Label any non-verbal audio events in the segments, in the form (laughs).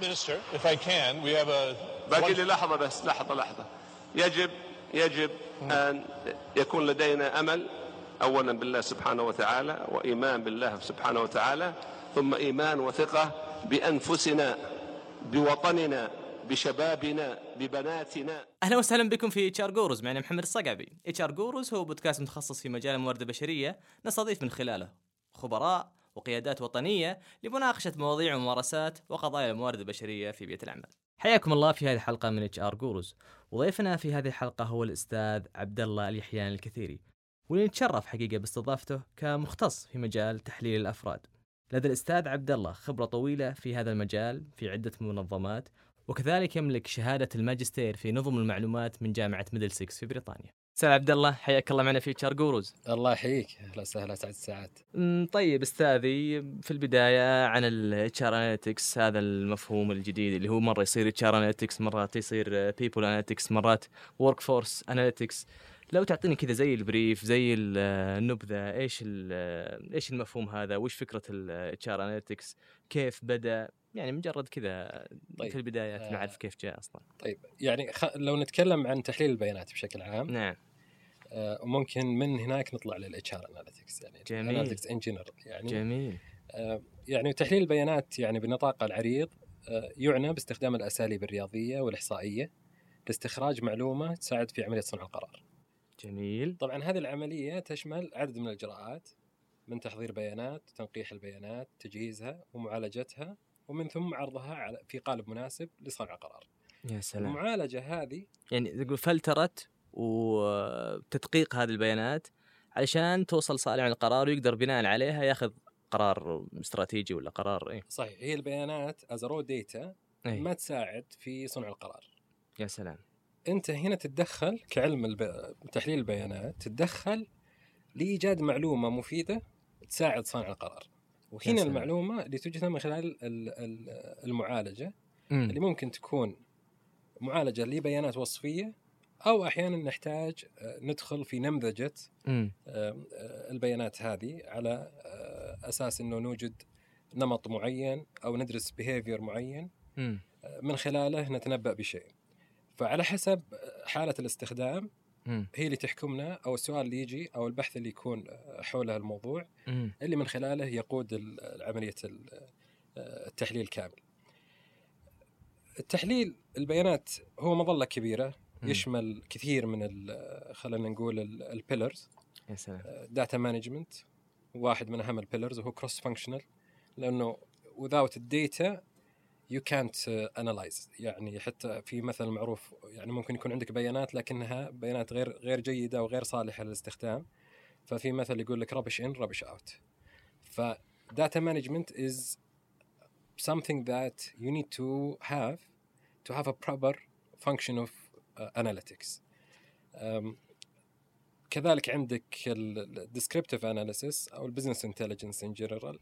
Minister, if I can, we have a. باقي لي لحظة بس لحظة لحظة. يجب يجب أن يكون لدينا أمل أولا بالله سبحانه وتعالى وإيمان بالله سبحانه وتعالى ثم إيمان وثقة بأنفسنا بوطننا بشبابنا ببناتنا. أهلا وسهلا بكم في HR Gurus معنا محمد الصقعبي. HR Gurus هو بودكاست متخصص في مجال الموارد البشرية نستضيف من خلاله خبراء وقيادات وطنية لمناقشة مواضيع وممارسات وقضايا الموارد البشرية في بيئة العمل حياكم الله في هذه الحلقة من HR Gurus. وضيفنا في هذه الحلقة هو الأستاذ عبد الله اليحيان الكثيري. واللي نتشرف حقيقة باستضافته كمختص في مجال تحليل الأفراد. لدى الأستاذ عبد الله خبرة طويلة في هذا المجال في عدة منظمات وكذلك يملك شهادة الماجستير في نظم المعلومات من جامعة ميدل سكس في بريطانيا. أستاذ عبد الله حياك الله معنا في HR Gurus. الله يحييك. أهلا وسهلا أسعد الساعات طيب أستاذي في البداية عن ال HR analytics هذا المفهوم الجديد اللي هو مرة يصير HR analytics مرات يصير people analytics مرات workforce analytics لو تعطيني كذا زي ال brief زي ال- النبذة إيش إيش المفهوم هذا؟ وش فكرة ال HR analytics كيف بدأ؟ يعني مجرد كذا طيب، في البدايات آه، نعرف كيف جاء أصلا. طيب يعني خ... لو نتكلم عن تحليل البيانات بشكل عام نعم. آه ممكن من هناك نطلع لل HR analytics يعني جميل. analytics in general يعني جميل آه يعني تحليل البيانات يعني بنطاقه العريض آه يعنى باستخدام الأساليب الرياضية والإحصائية لاستخراج معلومة تساعد في عملية صنع القرار. جميل طبعا هذه العملية تشمل عدد من الإجراءات من تحضير بيانات، تنقيح البيانات، تجهيزها ومعالجتها ومن ثم عرضها على في قالب مناسب لصنع قرار. يا سلام المعالجة هذه يعني تقول فلترت وتدقيق هذه البيانات علشان توصل صانع القرار ويقدر بناء عليها ياخذ قرار استراتيجي ولا قرار إيه. صحيح. هي البيانات as raw data ما تساعد في صنع القرار. يا سلام. أنت هنا تتدخل كعلم الب... تحليل البيانات تتدخل لإيجاد معلومة مفيدة تساعد صانع القرار. وهنا. المعلومة اللي توجدها من خلال ال- ال- المعالجة مم. اللي ممكن تكون معالجة لبيانات وصفية أو أحيانا نحتاج آه، ندخل في نمذجة. آه، البيانات هذه على آه، أساس إنه نوجد نمط معين أو ندرس بيهيفير معين من خلاله نتنبأ بشيء. فعلى حسب حالة الاستخدام. هي اللي تحكمنا أو السؤال اللي يجي أو البحث اللي يكون حول الموضوع. اللي من خلاله يقود عملية ال- التحليل كامل. التحليل البيانات هو مظلة كبيرة. يشمل كثير من ال- خلينا نقول ال pillars يا سلام. data management واحد من أهم ال pillars وهو cross-functional لأنه without الداتا يو كانت انالايز يعني حتى في مثل معروف يعني ممكن يكون عندك بيانات لكنها بيانات غير غير جيدة وغير صالحة للاستخدام. ففي مثل يقول لك rubbish in rubbish out. ف data management is something that you need to have to have a proper function of analytics. Um, كذلك عندك ال descriptive analysis أو ال business intelligence in general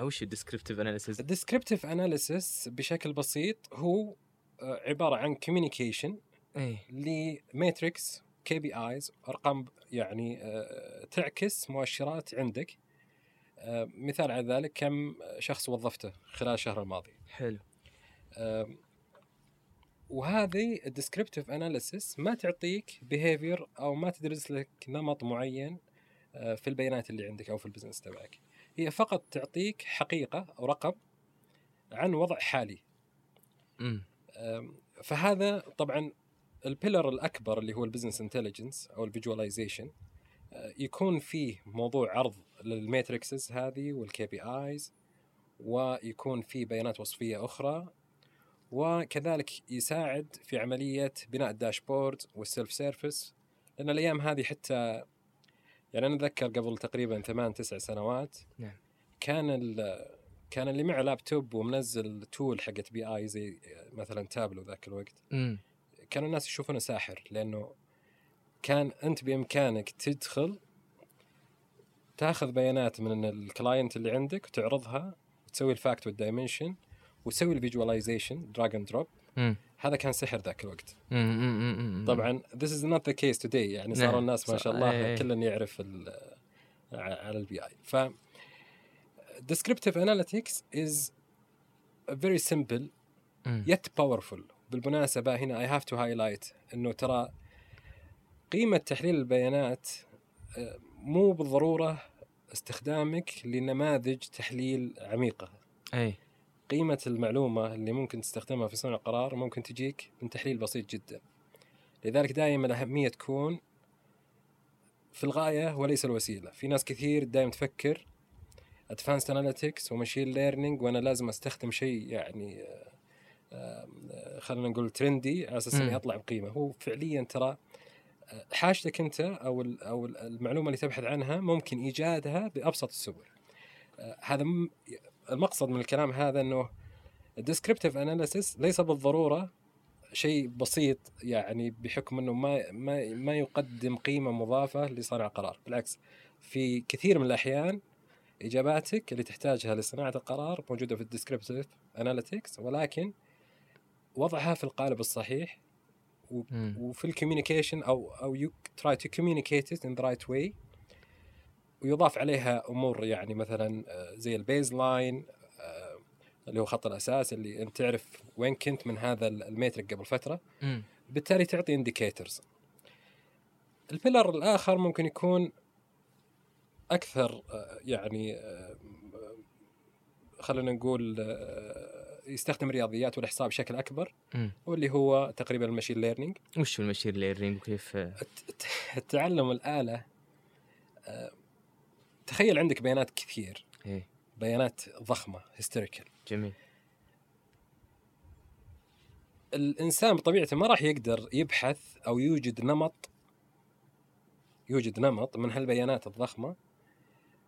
وش ال descriptive analysis ال descriptive analysis بشكل بسيط هو آه، عبارة عن communication إيه. ل metrics KPIs أرقام يعني آه، تعكس مؤشرات عندك. آه، مثال على ذلك كم شخص وظفته خلال الشهر الماضي. حلو. وهذه ال descriptive analysis ما تعطيك behavior أو ما تدرس لك نمط معين آه، في البيانات اللي عندك أو في ال business تبعك هي فقط تعطيك حقيقة أو رقم عن وضع حالي. آم، فهذا طبعا ال pillar الأكبر اللي هو ال business intelligence أو ال visualization يكون فيه موضوع عرض لل metrics هذه وال KPIs ويكون فيه بيانات وصفية أخرى وكذلك يساعد في عملية بناء ال dashboard وال self-service لأن الأيام هذه حتى يعني أنا أتذكر قبل تقريبا ثمان تسع سنوات نعم. كان كان اللي معه لابتوب ومنزل tool حقت BI زي مثلا تابلو ذاك الوقت مم. كانوا الناس يشوفونه ساحر لأنه كان أنت بإمكانك تدخل تأخذ بيانات من ال client اللي عندك وتعرضها وتسوي ال fact وال dimension وتسوي ال visualization drag and drop. هذا كان سحر ذاك الوقت. طبعا this is not the case today يعني صاروا نعم. الناس ما. شاء الله إيه. كل يعرف ال- على ال BI ف descriptive analytics is very simple. yet powerful بالمناسبة هنا I have to highlight إنه ترى قيمة تحليل البيانات آه، مو بالضرورة استخدامك لنماذج تحليل عميقة اي قيمة المعلومة اللي ممكن تستخدمها في صنع قرار ممكن تجيك من تحليل بسيط جدا. لذلك دائما الأهمية تكون في الغاية وليس الوسيلة. في ناس كثير دائما تفكر Advanced Analytics و machine learning وأنا لازم أستخدم شيء يعني آه، آه، خلينا نقول trendy على أساس مم. إني أطلع بقيمة. هو فعليا ترى آه، حاجتك أنت أو ال- أو ال- المعلومة اللي تبحث عنها ممكن إيجادها بأبسط السبل. هذا المقصد من الكلام هذا إنه ال descriptive analysis ليس بالضرورة شيء بسيط يعني بحكم إنه ما ما ما يقدم قيمة مضافة لصانع القرار بالعكس في كثير من الأحيان إجاباتك اللي تحتاجها لصناعة القرار موجودة في ال descriptive analytics ولكن وضعها في القالب الصحيح. وفي ال communication أو أو you try to communicate it in the right way ويضاف عليها أمور يعني مثلا آه، زي ال baseline اللي هو خط الأساس اللي أنت تعرف وين كنت من هذا ال metric قبل فترة. بالتالي تعطي indicators ال pillar الآخر ممكن يكون أكثر آه، يعني آه، خلينا نقول آه، يستخدم الرياضيات والاحصاء بشكل أكبر. واللي هو تقريبا ال machine learning وش هو ال machine learning وكيف؟ التعلم الآلة آه، تخيل عندك بيانات كثير. إيه. بيانات ضخمة historical جميل. الإنسان بطبيعته ما راح يقدر يبحث أو يوجد نمط يوجد نمط من هالبيانات الضخمة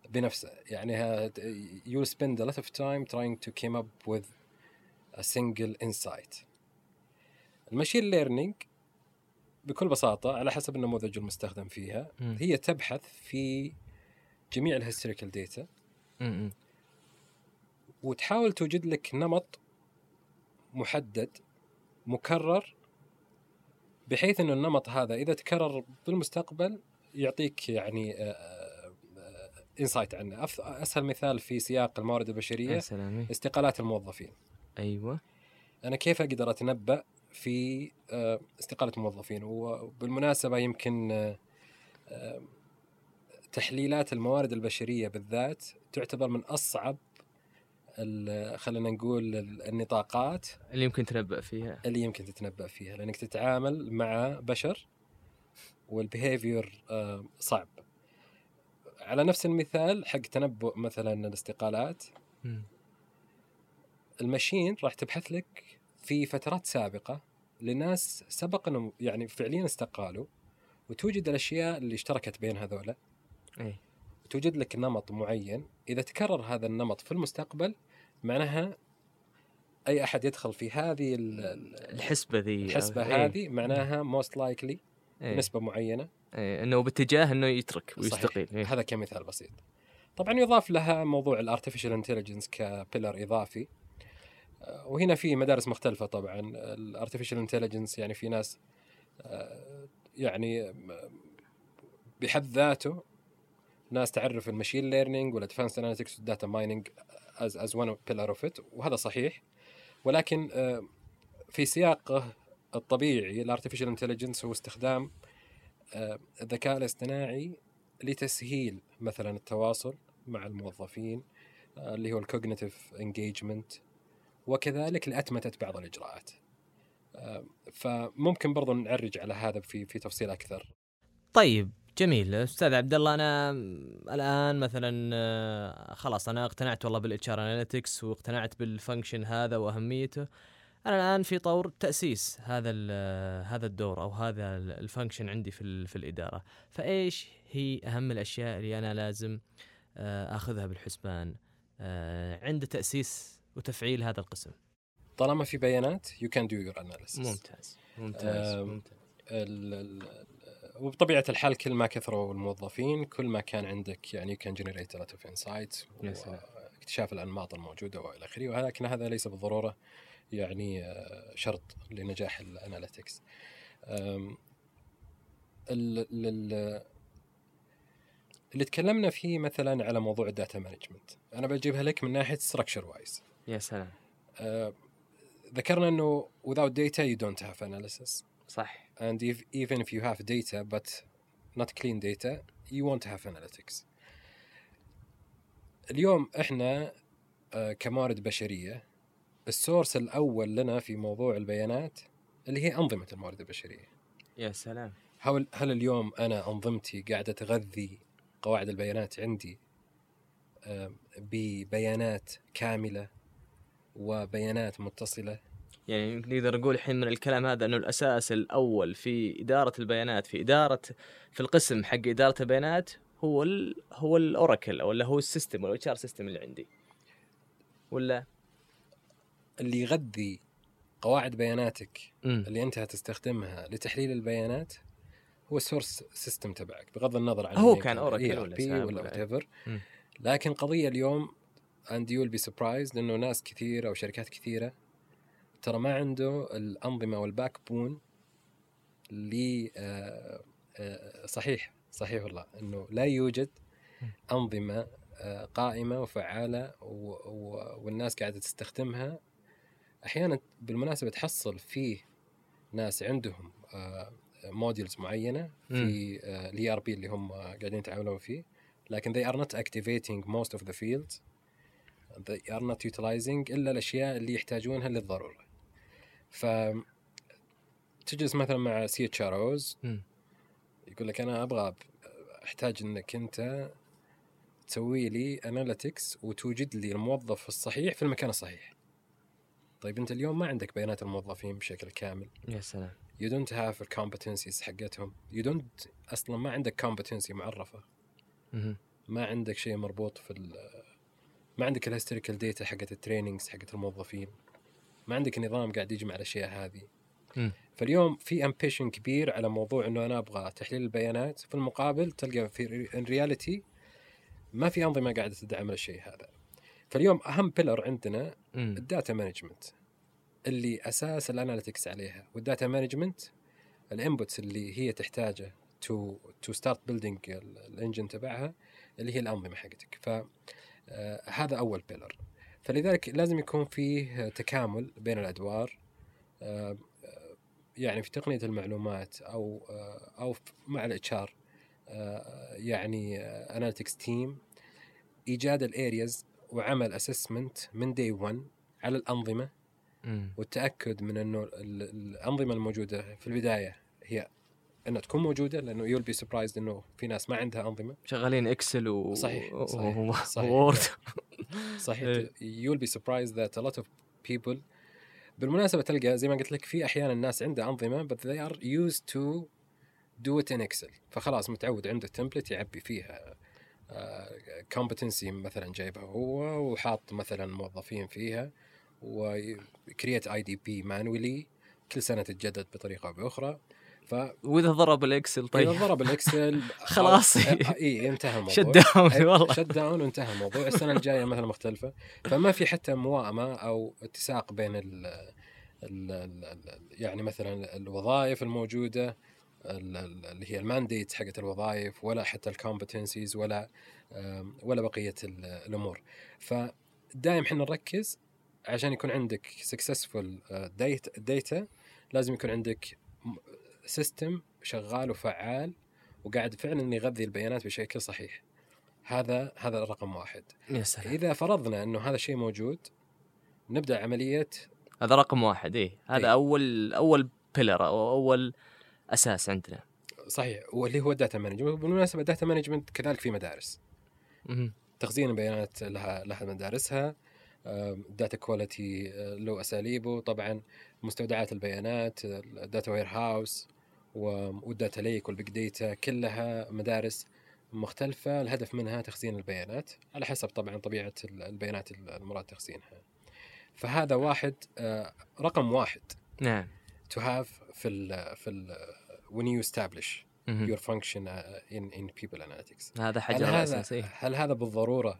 بنفسه. يعني ها- you spend a lot of time trying to come up with a single insight. ال machine learning بكل بساطة على حسب النموذج المستخدم فيها مم. هي تبحث في جميع ال historical data مم. وتحاول توجد لك نمط محدد مكرر بحيث إنه النمط هذا إذا تكرر بالمستقبل يعطيك يعني insight عنه. أف- أسهل مثال في سياق الموارد البشرية سلام إيه. استقالات الموظفين. أيوه. أنا كيف أقدر أتنبأ في آه، استقالة الموظفين؟ وبالمناسبة يمكن آه، آه، تحليلات الموارد البشرية بالذات تعتبر من أصعب ال- خلينا نقول ال- النطاقات اللي يمكن تنبأ فيها. اللي يمكن تتنبأ فيها لأنك تتعامل مع بشر والبيهيفير صعب. على نفس المثال حق تنبؤ مثلا الاستقالات. المشين راح تبحث لك في فترات سابقة لناس سبق إنهم يعني فعليا استقالوا وتوجد الأشياء اللي اشتركت بين هذولا. إيه وتوجد لك نمط معين إذا تكرر هذا النمط في المستقبل معناها أي أحد يدخل في هذه ال- ال- الحسبة ذي الحسبة إيه. هذه معناها most likely. بنسبة معينة إيه. إنه باتجاه إنه يترك صحيح. ويستقيل إيه. هذا كمثال بسيط طبعا يضاف لها موضوع ال artificial intelligence ك pillar إضافي آه، وهنا في مدارس مختلفة طبعا ال artificial intelligence يعني في ناس آه، يعني م- بحد ذاته ناس تعرف ال machine learning وال advanced analytics وال data mining as as one pillar of it وهذا صحيح. ولكن آه، في سياقه الطبيعي ال artificial intelligence هو استخدام آه، الذكاء الاصطناعي لتسهيل مثلا التواصل مع الموظفين آه، اللي هو ال cognitive engagement وكذلك لأتمتة بعض الإجراءات. آه، فممكن برضو نعرج على هذا في في تفصيل أكثر. طيب جميل. أستاذ عبد الله أنا الآن مثلا آه، خلاص أنا اقتنعت والله بال HR analytics واقتنعت بال function هذا وأهميته. أنا الآن في طور تأسيس هذا ال- هذا الدور أو هذا ال- ال function عندي في في الإدارة. فإيش هي أهم الأشياء اللي أنا لازم آه، أخذها بالحسبان؟ آه، عند تأسيس وتفعيل هذا القسم. طالما في بيانات you can do your analysis. ممتاز ممتاز ممتاز. وبطبيعة الحال كل ما كثروا الموظفين كل ما كان عندك يعني of insights يا سلام. واكتشاف الأنماط الموجودة وإلى آخره ولكن هذا ليس بالضرورة يعني آه، شرط لنجاح ال analytics اللي تكلمنا فيه مثلا على موضوع ال data management أنا بجيبها لك من ناحية structure wise يا سلام. ذكرنا إنه without data you don't have analysis. صح. And if, even if you have data but not clean data you won't have analytics. اليوم إحنا آه، كموارد بشرية السورس الأول لنا في موضوع البيانات اللي هي أنظمة الموارد البشرية. يا سلام. هل هل اليوم أنا أنظمتي قاعدة تغذي قواعد البيانات عندي آه، ببيانات كاملة وبيانات متصلة؟ يعني نقدر نقول الحين من الكلام هذا إنه الأساس الأول في إدارة البيانات في إدارة في القسم حق إدارة البيانات هو ال هو ال Oracle أو اللي هو ال system أو ال HR system اللي عندي ولا اللي يغذي قواعد بياناتك مم. اللي أنت هتستخدمها لتحليل البيانات هو ال source system تبعك بغض النظر عن هو كان Oracle ERP ولا ولا whatever. لكن قضية اليوم and you'll be surprised إنه ناس كثيرة أو شركات كثيرة ترى ما عنده الأنظمة وال backbone ل آه، آه، صحيح صحيح والله إنه لا يوجد أنظمة آه، قائمة وفعالة والناس قاعدة تستخدمها. أحيانا بالمناسبة تحصل فيه ناس عندهم modules معينة في ال ERP اللي هم قاعدين يتعاملون فيه لكن they are not activating most of the fields. They are not utilizing إلا الأشياء اللي يحتاجونها للضرورة. ف تجلس مثلا مع CHROs. يقول لك أنا أبغى أحتاج إنك أنت تسوي لي analytics وتوجد لي الموظف الصحيح في المكان الصحيح. طيب أنت اليوم ما عندك بيانات الموظفين بشكل كامل. يا سلام. Don't have the competencies حقتهم. You don't أصلا ما عندك competency معرفة. ما عندك شيء مربوط في ما عندك ال historical data حقت ال trainings حقت الموظفين. ما عندك نظام قاعد يجمع الأشياء هذه. فاليوم في ambition كبير على موضوع إنه أنا أبغى تحليل البيانات. في المقابل تلقى في in reality ما في أنظمة قاعدة تدعم الشيء هذا. فاليوم أهم pillar عندنا. ال data management اللي أساس ال analytics عليها. وال data management ال inputs اللي هي تحتاجه to to start building ال engine تبعها اللي هي الأنظمة حقتك. ف آه، أول pillar فلذلك لازم يكون فيه تكامل بين الأدوار آه، آه، يعني في تقنية المعلومات أو آه، أو مع ال HR يعني analytics team إيجاد ال areas وعمل assessment من day 1 على الأنظمة مم. والتأكد من إنه ال- الأنظمة الموجودة في البداية هي إنها تكون موجودة لأنه you'll be surprised إنه في ناس ما عندها أنظمة شغالين Excel و صحيح، صحيح، صحيح. Word صحيح. you'll be surprised that a lot of people بالمناسبة تلقى زي ما قلت لك في أحيانا الناس عندها أنظمة but they are used to do it in excel. فخلاص متعود عنده template يعبي فيها competency مثلا جايبها هو وحاط مثلا موظفين فيها و create IDP manually كل سنة تتجدد بطريقة أو بأخرى. ف وإذا ضرب ال Excel طيب. إذا ضرب ال Excel (laughs) خلاص. إي انتهى الموضوع. shut down والله. shut down وانتهى الموضوع. السنة الجاية مثلا مختلفة. فما في حتى موائمة أو اتساق بين ال ال ال يعني مثلا الوظائف الموجودة ال- ال- اللي هي ال mandate حقت الوظائف ولا حتى ال competencies ولا ولا بقية ال- الأمور. فدائم إحنا نركز عشان يكون عندك successful data لازم يكون عندك system شغال وفعال وقاعد فعلا يغذي البيانات بشكل صحيح. هذا هذا رقم واحد. يا سلام. إذا فرضنا إنه هذا الشيء موجود نبدأ عملية هذا رقم واحد إيه. هذا إيه. أول أول pillar أو أول أساس عندنا. صحيح. واللي هو ال data management بالمناسبه ال data management كذلك في مدارس. مهم. تخزين البيانات لها لها مدارسها. data quality له أساليبه. طبعا مستودعات البيانات ال data warehouse وال data lake وال big data كلها مدارس مختلفة الهدف منها تخزين البيانات على حسب طبعا طبيعة البيانات المراد تخزينها. فهذا واحد آه، رقم واحد نعم. to have في ال في ال when you establish your function uh, in in people analytics. هذا حجر هذا. هل هذا بالضرورة؟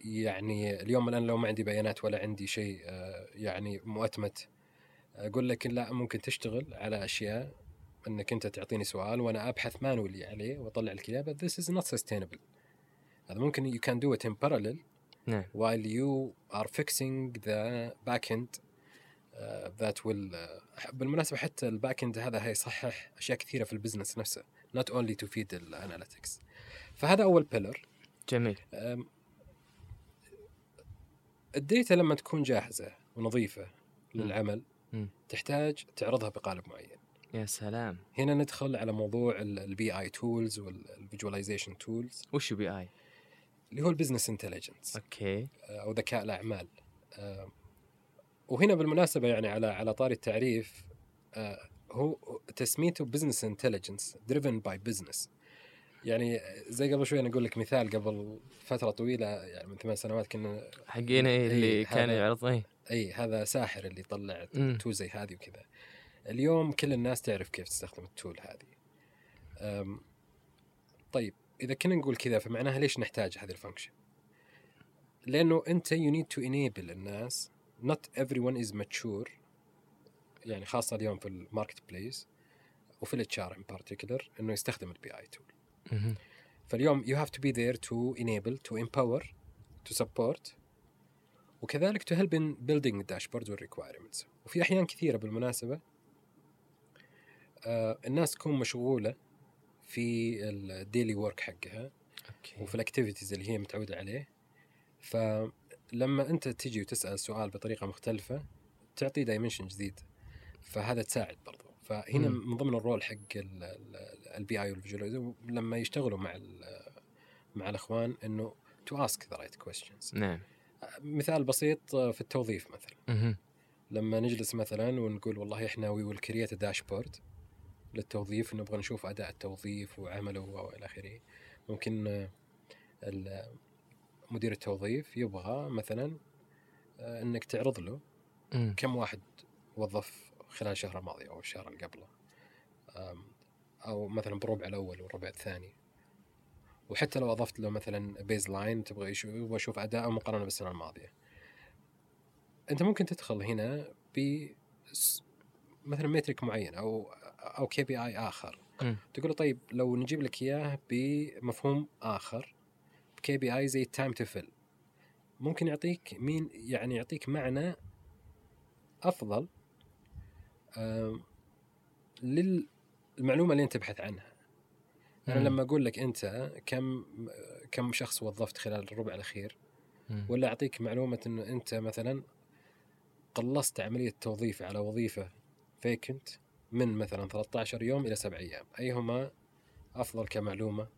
يعني اليوم الآن لو ما عندي بيانات ولا عندي شيء آه، يعني مؤتمت أقول لك لا ممكن تشتغل على أشياء انك انت تعطيني سؤال وأنا ابحث manually عليه واطلع لك اياه but this is not sustainable. هذا ممكن you can do it in parallel نعم. while you are fixing the backend that well بالمناسبة حتى ال backend هذا هيصحح أشياء كثيرة في ال business نفسه not only to feed ال analytics فهذا أول pillar جميل. ال data لما تكون جاهزة ونظيفة للعمل مم. تحتاج تعرضها بقالب معين. يا سلام. هنا ندخل على موضوع ال BI tools وال visualization tools وش BI؟ اللي هو ال business intelligence okay. أو ذكاء الأعمال. آه، وهنا بالمناسبة يعني على على طاري التعريف آه، هو تسميته business intelligence driven by business يعني زي قبل شوي أنا أقول لك مثال قبل فترة طويلة يعني من ثمان سنوات كنا حقين إيه اللي إيه، كان يعرض اي اي هذا ساحر اللي طلع مم. tool زي هذه وكذا. اليوم كل الناس تعرف كيف تستخدم ال tool هذه. طيب إذا كنا نقول كذا فمعناها ليش نحتاج هذه ال function لأنه أنت you need to enable الناس. Not everyone is mature يعني خاصة اليوم في ال marketplace وفي ال HR in particular إنه يستخدم ال BI tool. فاليوم you have to be there to enable to empower to support وكذلك help in building the dashboards وال requirements وفي أحيان كثيرة بالمناسبة آه الناس تكون مشغولة في ال daily work حقها okay. وفي ال activities اللي هي متعودة عليه. فلما أنت تجي وتسأل سؤال بطريقة مختلفة تعطي dimension جديد. فهذا تساعد برضو. فهنا مم. من ضمن ال role حق ال BI وال visualization لما يشتغلوا مع مع الأخوان إنه to ask the right questions نعم. مثال بسيط آه، في التوظيف مثلا. مهم. لما نجلس مثلا ونقول والله إحنا we will create dashboard للتوظيف نبغى نشوف أداء التوظيف وعمله وإلى آخره. ممكن آه، مدير التوظيف يبغى مثلا آه، إنك تعرض له مم. كم واحد وظف خلال الشهر الماضي أو الشهر اللي قبله. أو مثلا بالربع الأول والربع الثاني. وحتى لو أضفت له مثلا baseline تبغى يشوف يبغى يشوف أداءه مقارنة بالسنة الماضية. أنت ممكن تدخل هنا ب مثلا metric معين أو أو KPI آخر مم. تقول له طيب لو نجيب لك إياه بمفهوم آخر KPI زي ال time to fill ممكن يعطيك مين يعني يعطيك معنى أفضل للمعلومة اللي أنت تبحث عنها أنا مم. لما أقول لك أنت كم كم شخص وظفت خلال الربع الأخير. ولا أعطيك معلومة إنه أنت مثلا قلصت عملية توظيف على وظيفة vacant من مثلا 13 يوم إلى 7 أيام. أيهما أفضل كمعلومة؟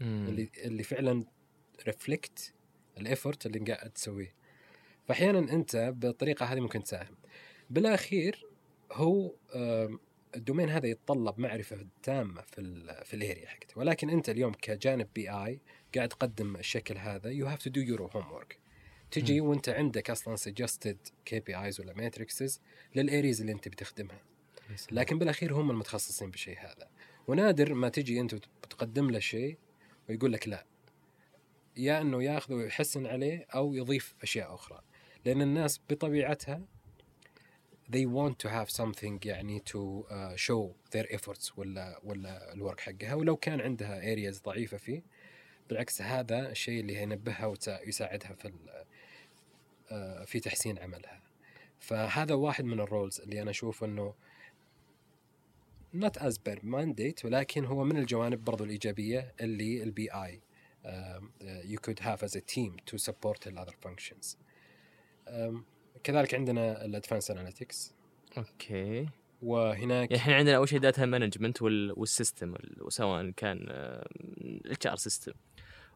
مم. اللي اللي فعلا reflect ال effort اللي قاعد تسويه. فاحيانا أنت بالطريقة هذه ممكن تساهم. بالأخير هو ال domain هذا يتطلب معرفة تامة في في ال area حقته. ولكن أنت اليوم كجانب BI قاعد تقدم الشكل هذا you have to do your homework تجي وأنت عندك أصلا suggested KPIs ولا matrixes لل areas اللي أنت بتخدمها. لكن بالأخير هم المتخصصين بالشيء هذا. ونادر ما تجي أنت وتقدم له شيء ويقول لك لا. يا إنه ياخذه ويحسن عليه أو يضيف أشياء أخرى. لأن الناس بطبيعتها they want to have something يعني to uh, show their efforts ولا ولا ال work حقها. ولو كان عندها areas ضعيفة فيه بالعكس هذا الشيء اللي هينبهها ويساعدها في آه، في تحسين عملها. فهذا واحد من ال roles اللي أنا أشوف إنه not as per mandate ولكن هو من الجوانب برضو الإيجابية اللي ال BI you could have as a team to support the other functions. كذلك عندنا ال advanced analytics okay. وهناك يعني إحنا عندنا أول شيء data management وال system ال- سواء كان ال HR system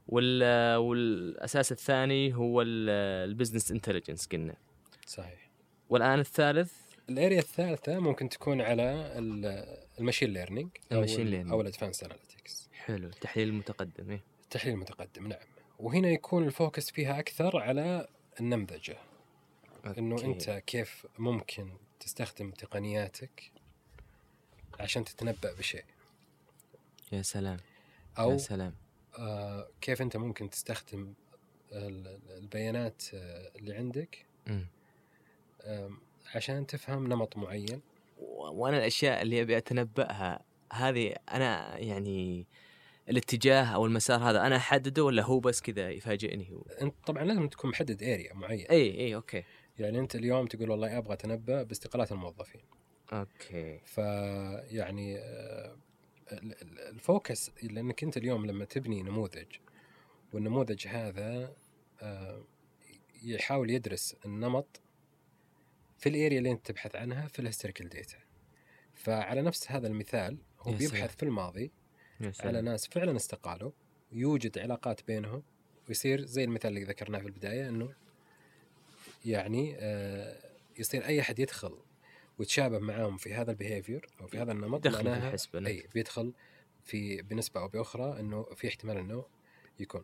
وال والأساس الثاني هو ال business intelligence قلنا. صحيح. والآن الثالث ال area الثالثة ممكن تكون على ال machine learning أو ال machine learning. أو ال advanced analytics حلو التحليل المتقدم إيه. التحليل المتقدم نعم وهنا يكون ال focus فيها أكثر على النمذجة إنه. أنت كيف ممكن تستخدم تقنياتك عشان تتنبأ بشيء يا سلام أو يا سلام آه كيف أنت ممكن تستخدم ال- البيانات آه، اللي عندك مم. عشان تفهم نمط معين. وأنا الأشياء اللي أبي أتنبأها هذه أنا يعني الاتجاه أو المسار هذا أنا أحدده ولا هو بس كذا يفاجئني هو أنت طبعا لازم تكون محدد area معين. إي إي okay. يعني أنت اليوم تقول والله أبغى أتنبأ باستقالات الموظفين. Okay. فيعني آه، ال- ال- focus لأنك أنت اليوم لما تبني نموذج والنموذج هذا آه، يحاول يدرس النمط في ال area اللي انت تبحث عنها في ال historical data فعلى نفس هذا المثال هو. بيبحث في الماضي. على ناس فعلا استقالوا يوجد علاقات بينهم ويصير زي المثال اللي ذكرناه في البداية إنه يعني آه، يصير أي أحد يدخل ويتشابه معاهم في هذا ال behavior أو في هذا النمط يدخل في معناها نعم. أي بيدخل في بنسبة أو بأخرى إنه في احتمال إنه يكون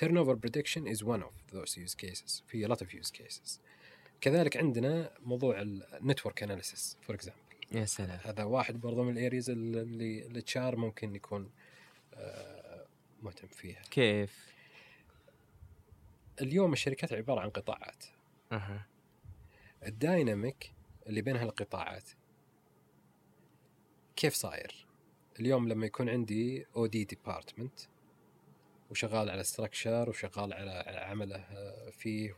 turnover prediction is one of those use cases في a lot of use cases كذلك عندنا موضوع ال network analysis for example يا سلام. هذا واحد برضو من ال areas اللي ال HR ممكن يكون آه، مهتم فيها. كيف؟ اليوم الشركات عبارة عن قطاعات. أها. ال dynamic اللي بين هالقطاعات كيف صاير؟ اليوم لما يكون عندي OD department وشغال على structure وشغال على عمله آه، فيه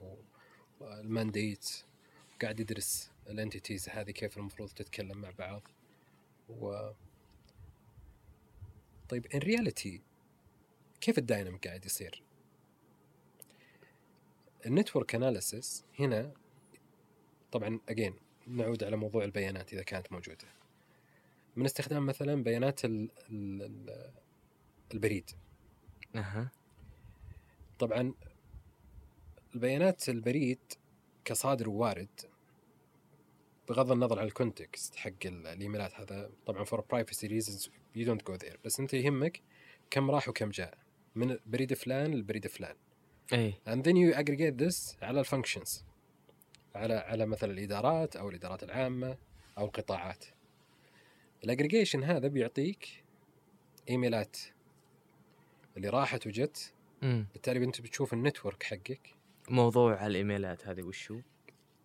وال mandate قاعد يدرس ال entities هذه كيف المفروض تتكلم مع بعض. و طيب in reality كيف ال dynamic قاعد يصير؟ ال network analysis هنا طبعا again نعود على موضوع البيانات إذا كانت موجودة. من استخدام مثلا بيانات ال ال ال البريد. أها. طبعا البيانات البريد كصادر ووارد بغض النظر عن ال context حق ال- الإيميلات هذا. طبعا for privacy reasons you don't go there بس أنت يهمك كم راح وكم جاء. من بريد فلان لبريد فلان. اي and then you aggregate this على ال functions على على مثلا الإدارات أو الإدارات العامة أو القطاعات. الاجريجيشن هذا بيعطيك إيميلات اللي راحت وجت. بالتالي أنت بتشوف ال network حقك. موضوع الإيميلات هذه وشو؟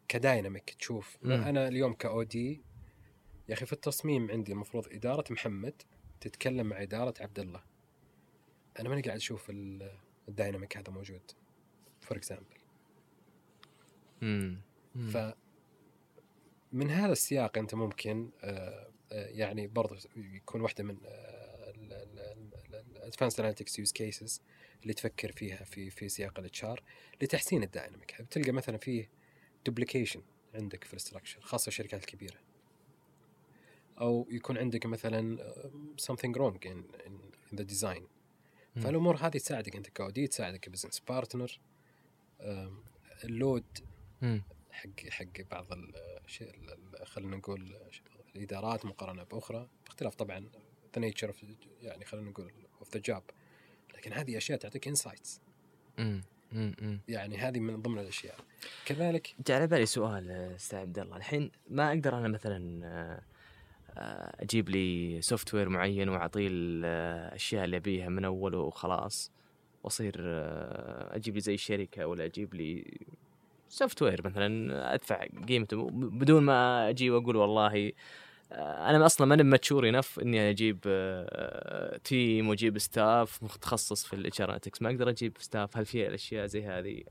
ك dynamic تشوف. مم. أنا اليوم ك OD يا أخي في التصميم عندي المفروض إدارة محمد تتكلم مع إدارة عبد الله. أنا ماني قاعد أشوف ال- ال dynamic هذا موجود. for example ف من هذا السياق أنت ممكن آه، آه، يعني برضو يكون واحدة من ال advanced analytics use cases اللي تفكر فيها في في سياق ال HR لتحسين ال dynamic. بتلقى مثلا فيه duplication عندك في ال structure خاصة الشركات الكبيرة. أو يكون عندك مثلا آه، something wrong in, in, the design. فالأمور هذه تساعدك أنت ك OD تساعدك ك business partner ال load حق حق بعض الشيء خلينا نقول الإدارات مقارنة بأخرى باختلاف طبعا the nature يعني خلينا نقول of the job لكن هذه أشياء تعطيك insights يعني هذه من ضمن الأشياء. كذلك جاء على بالي سؤال آه، أستاذ عبد الله. الحين ما أقدر أنا مثلا آه، آه، أجيب لي software معين وأعطيه الاشياء اللي أبيها من اوله وخلاص وأصير أجيب لي زي الشركة ولا أجيب لي software مثلا أدفع قيمته. بدون ما أجي وأقول والله أنا أصلا ماني mature enough إني أجيب آه، team وأجيب staff متخصص في ال HR ما أقدر أجيب staff هل في الأشياء زي هذه؟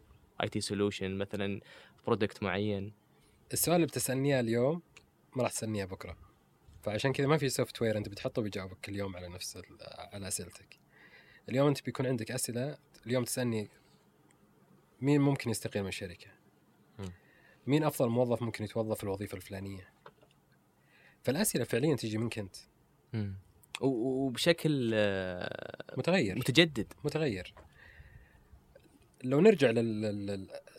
IT solution مثلا product معين. السؤال اللي بتسألني إياه اليوم ما راح تسألني إياه بكرة. فعشان كذا ما في software أنت بتحطه بيجاوبك كل يوم على نفس ال- على أسئلتك. اليوم أنت بيكون عندك أسئلة. اليوم تسألني مين ممكن يستقيل من الشركة. مين أفضل موظف ممكن يتوظف في الوظيفة الفلانية؟ فالاسئله فعليا تجي منك أنت. مم. وبشكل آه، متغير. متجدد. متغير. لو نرجع لل... لل...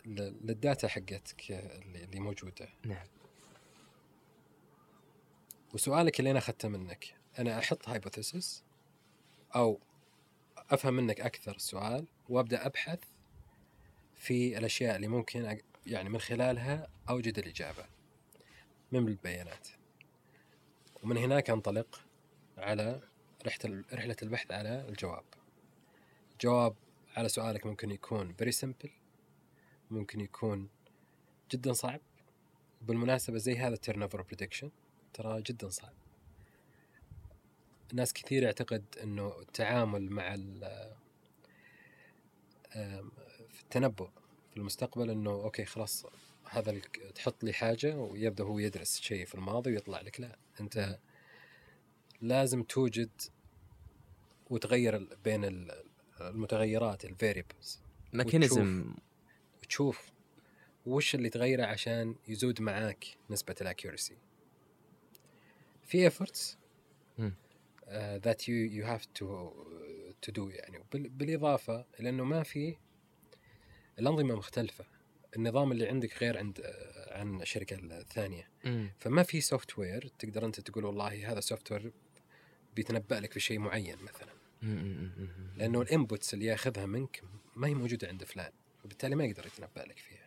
لل... لل data حقتك اللي اللي موجودة. نعم. وسؤالك اللي أنا أخذته منك أنا أحط hypothesis أو أفهم منك أكثر السؤال وأبدأ أبحث في الأشياء اللي ممكن أ... يعني من خلالها أوجد الإجابة من البيانات. ومن هناك أنطلق على رحلة البحث على الجواب. جواب على سؤالك ممكن يكون very simple ممكن يكون جدا صعب. بالمناسبة زي هذا over prediction ترى جدا صعب. ناس كثير يعتقد إنه التعامل مع في التنبؤ في المستقبل إنه okay خلاص هذا تحط لي حاجة ويبدأ هو يدرس شيء في الماضي ويطلع لك لا. انت لازم توجد وتغير بين ال- المتغيرات ال variables mechanism وتشوف وش اللي تغيره عشان يزود معاك نسبة ال accuracy في efforts uh, that you you have to to do يعني. بال- بالإضافة إلى أنه ما في الأنظمة مختلفة. النظام اللي عندك غير عند آه، عن الشركة الثانية. مم. فما في software تقدر أنت تقول والله هذا software بيتنبأ لك بشيء معين مثلا. لأنه ال inputs اللي ياخذها منك ما هي موجودة عند فلان وبالتالي ما يقدر يتنبأ لك فيها.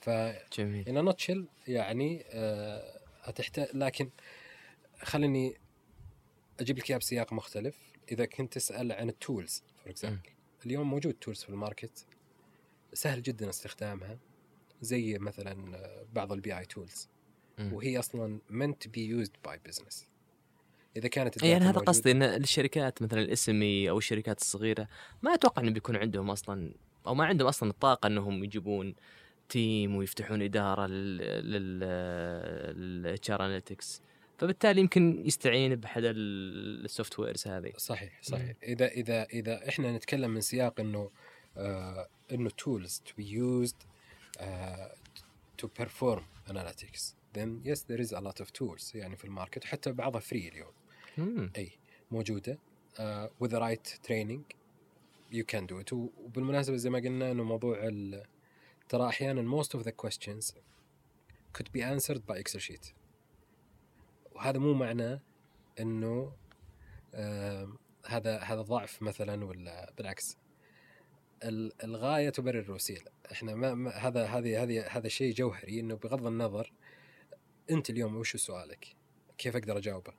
ف جميل. in a nutshell يعني آه هتحتاج لكن خليني أجيب لك اياها بسياق مختلف. إذا كنت تسأل عن ال tools for example اليوم موجود tools في ال market سهل جدا استخدامها. زي مثلا بعض ال BI tools. وهي أصلا to be used by business. إذا كانت أنا ال data هذا قصدي إن الشركات مثلا ال SME أو الشركات الصغيرة ما أتوقع انه بيكون عندهم أصلا أو ما عندهم أصلا الطاقة إنهم يجيبون team ويفتحون إدارة لل لل HR analytics فبالتالي يمكن يستعين باحد ال softwares هذه. صحيح صحيح. اذا اذا إذا إحنا نتكلم من سياق إنه آه إنه tools to be used to perform analytics then yes there is a lot of tools يعني في ال market حتى بعضها free اليوم. أي موجودة with the right training you can do it وبالمناسبة زي ما قلنا إنه موضوع ترى أحيانا most of the questions could be answered by Excel sheet وهذا مو معناه إنه uh, هذا هذا ضعف مثلا ولا بالعكس. الغاية تبرر الوسيله إحنا ما, ما هذا هذه هذه هذا شيء جوهري إنه بغض النظر أنت اليوم وش سؤالك؟ كيف أقدر أجاوبه؟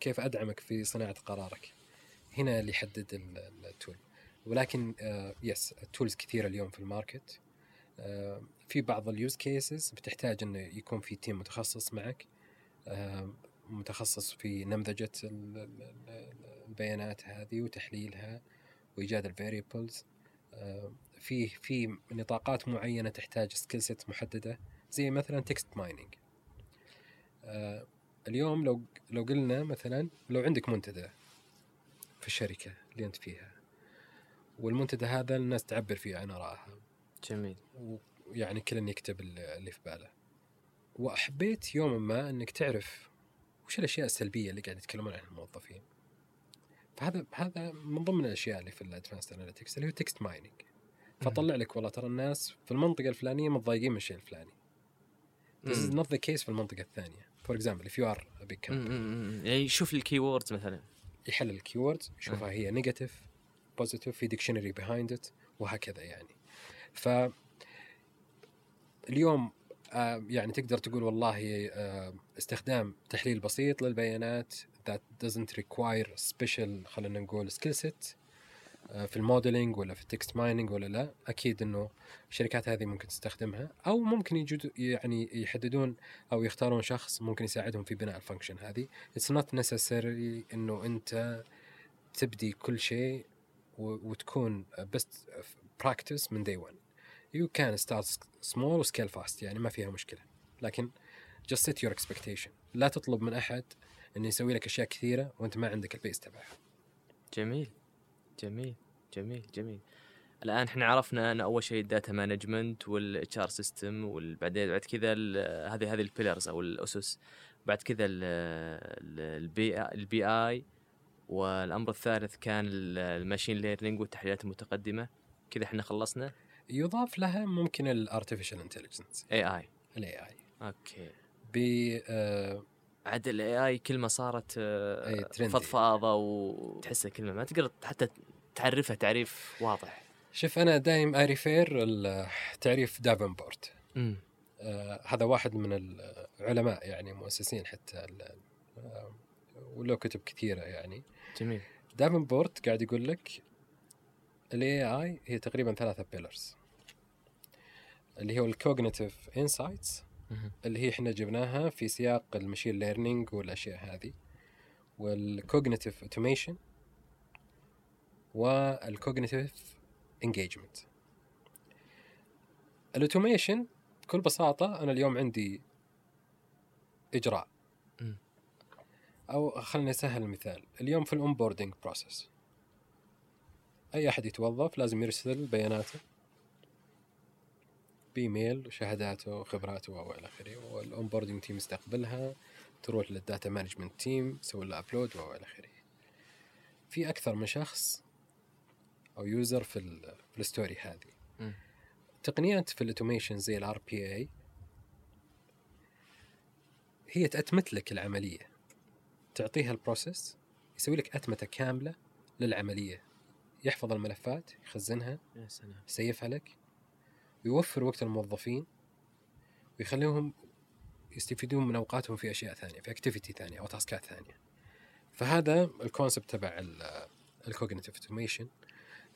كيف أدعمك في صناعة قرارك؟ هنا اللي يحدد ال- ال- ال tool. ولكن آه yes ال tools كثيرة اليوم في ال market. آه في بعض ال use cases بتحتاج إنه يكون في team متخصص معك. آه متخصص في نمذجة ال- ال- ال- البيانات هذه وتحليلها وإيجاد ال variables في في نطاقات معينة تحتاج skill set محددة زي مثلا text mining اليوم لو لو قلنا مثلا لو عندك منتدى في الشركة اللي أنت فيها والمنتدى هذا الناس تعبر فيه عن آرائها. جميل. ويعني كل يكتب اللي في باله. وأحبيت يوما ما إنك تعرف وش الأشياء السلبية اللي قاعد يتكلمون عنها الموظفين. فهذا هذا من ضمن الأشياء اللي في ال advanced analytics اللي هو text mining فطلع لك والله ترى الناس في المنطقة الفلانية متضايقين من الشيء الفلاني. This is not the case في المنطقة الثانية. for example if you are a big company. يعني شوف ال keywords مثلا. يحلل ال keywords يشوفها هي negative positive في dictionary behind it وهكذا يعني. ف اليوم آه، يعني تقدر تقول والله آه، استخدام تحليل بسيط للبيانات that doesn't require special خلينا نقول skill set آه، في ال modeling ولا في ال text mining ولا لا. أكيد إنه الشركات هذه ممكن تستخدمها. أو ممكن يجد يعني يحددون أو يختارون شخص ممكن يساعدهم في بناء ال function هذه. It's not necessary إنه أنت تبدي كل شيء وتكون best practice من day one. You can start small و scale fast يعني ما فيها مشكلة. لكن just set your expectation. لا تطلب من أحد أنه يسوي لك أشياء كثيرة وأنت ما عندك ال base تبعها. جميل. جميل. جميل. جميل. الآن إحنا عرفنا أن أول شيء ال data management وال HR system وبعدين بعد كذا هذه هذه ال pillars أو الأسس. بعد كذا ال B ال BI والأمر الثالث كان ال- ال machine learning والتحليلات المتقدمة. كذا إحنا خلصنا. يضاف لها ممكن ال artificial intelligence AI AI ال AI AI okay. ب آه، عاد ال AI كلمة صارت آه، trendy. فضفاضة وتحسها كلمة ما تقدر حتى تعرفها تعريف واضح شوف أنا دايم I refer تعريف دافنبورت آه، هذا واحد من العلماء يعني مؤسسين حتى آه، وله كتب كثيرة يعني جميل دافنبورت قاعد يقول لك ال AI هي تقريبا ثلاثة pillars اللي هو ال cognitive insights. اللي هي إحنا جبناها في سياق ال machine learning والأشياء هذه وال cognitive automation وال cognitive engagement ال automation بكل بساطة أنا اليوم عندي إجراء. أو خليني أسهل المثال. اليوم في ال onboarding process أي أحد يتوظف لازم يرسل بياناته. بإيميل وشهاداته وخبراته وإلى آخره وال onboarding team يستقبلها تروح لل data management team يسوي لها upload وإلى آخره. في أكثر من شخص أو user في ال في ال story هذه. تقنيات في ال automation زي ال RPA هي تأتمت لك العملية. تعطيها ال process يسوي لك أتمتة كاملة للعملية. يحفظ الملفات يخزنها يا سلام. ي save ها لك. ويوفر وقت الموظفين ويخليهم يستفيدون من أوقاتهم في أشياء ثانية في activity ثانية أو task ات ثانية. فهذا ال concept تبع ال cognitive automation